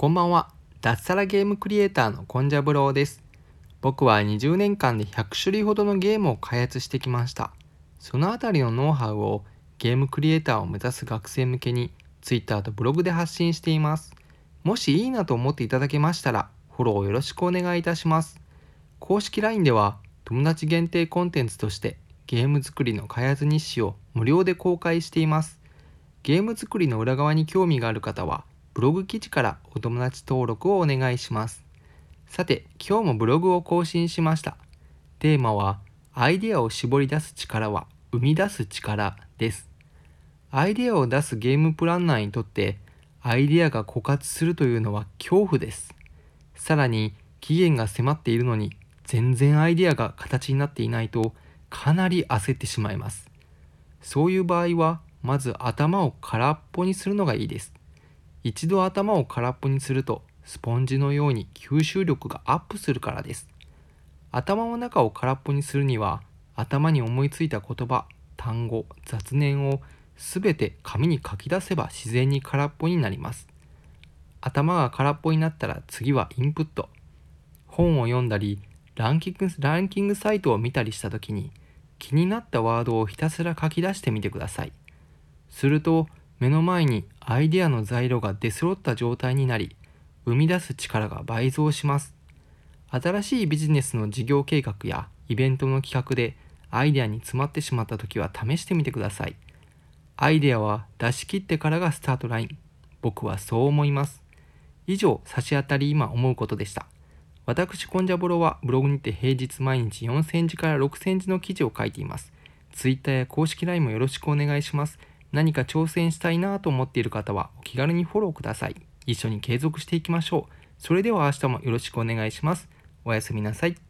こんばんは。脱サラゲームクリエイターのコンジャブローです。僕は20年間で100種類ほどのゲームを開発してきました。そのあたりのノウハウをゲームクリエイターを目指す学生向けに Twitter とブログで発信しています。もしいいなと思っていただけましたら、フォローよろしくお願いいたします。公式 LINE では友達限定コンテンツとしてゲーム作りの開発日誌を無料で公開しています。ゲーム作りの裏側に興味がある方はブログ記事からお友達登録をお願いします。さて、今日もブログを更新しました。テーマは、アイデアを絞り出す力は生み出す力です。アイデアを出すゲームプランナーにとって、アイデアが枯渇するというのは恐怖です。さらに、期限が迫っているのに、全然アイデアが形になっていないと、かなり焦ってしまいます。そういう場合は、まず頭を空っぽにするのがいいです。一度頭を空っぽにするとスポンジのように吸収力がアップするからです。頭の中を空っぽにするには頭に思いついた言葉単語雑念をすべて紙に書き出せば自然に空っぽになります。頭が空っぽになったら次はインプット。本を読んだりランキングランキングサイトを見たりした時に気になったワードをひたすら書き出してみてください。すると目の前にアイデアの材料が出揃った状態になり生み出す力が倍増します。新しいビジネスの事業計画やイベントの企画でアイデアに詰まってしまった時は試してみてください。アイデアは出し切ってからがスタートライン。僕はそう思います。以上差し当たり今思うことでした。私コンジャボロはブログにて平日毎日4センチから6センチの記事を書いています。Twitter や公式 LINE もよろしくお願いします。何か挑戦したいなと思っている方はお気軽にフォローください。一緒に継続していきましょう。それでは明日もよろしくお願いします。おやすみなさい。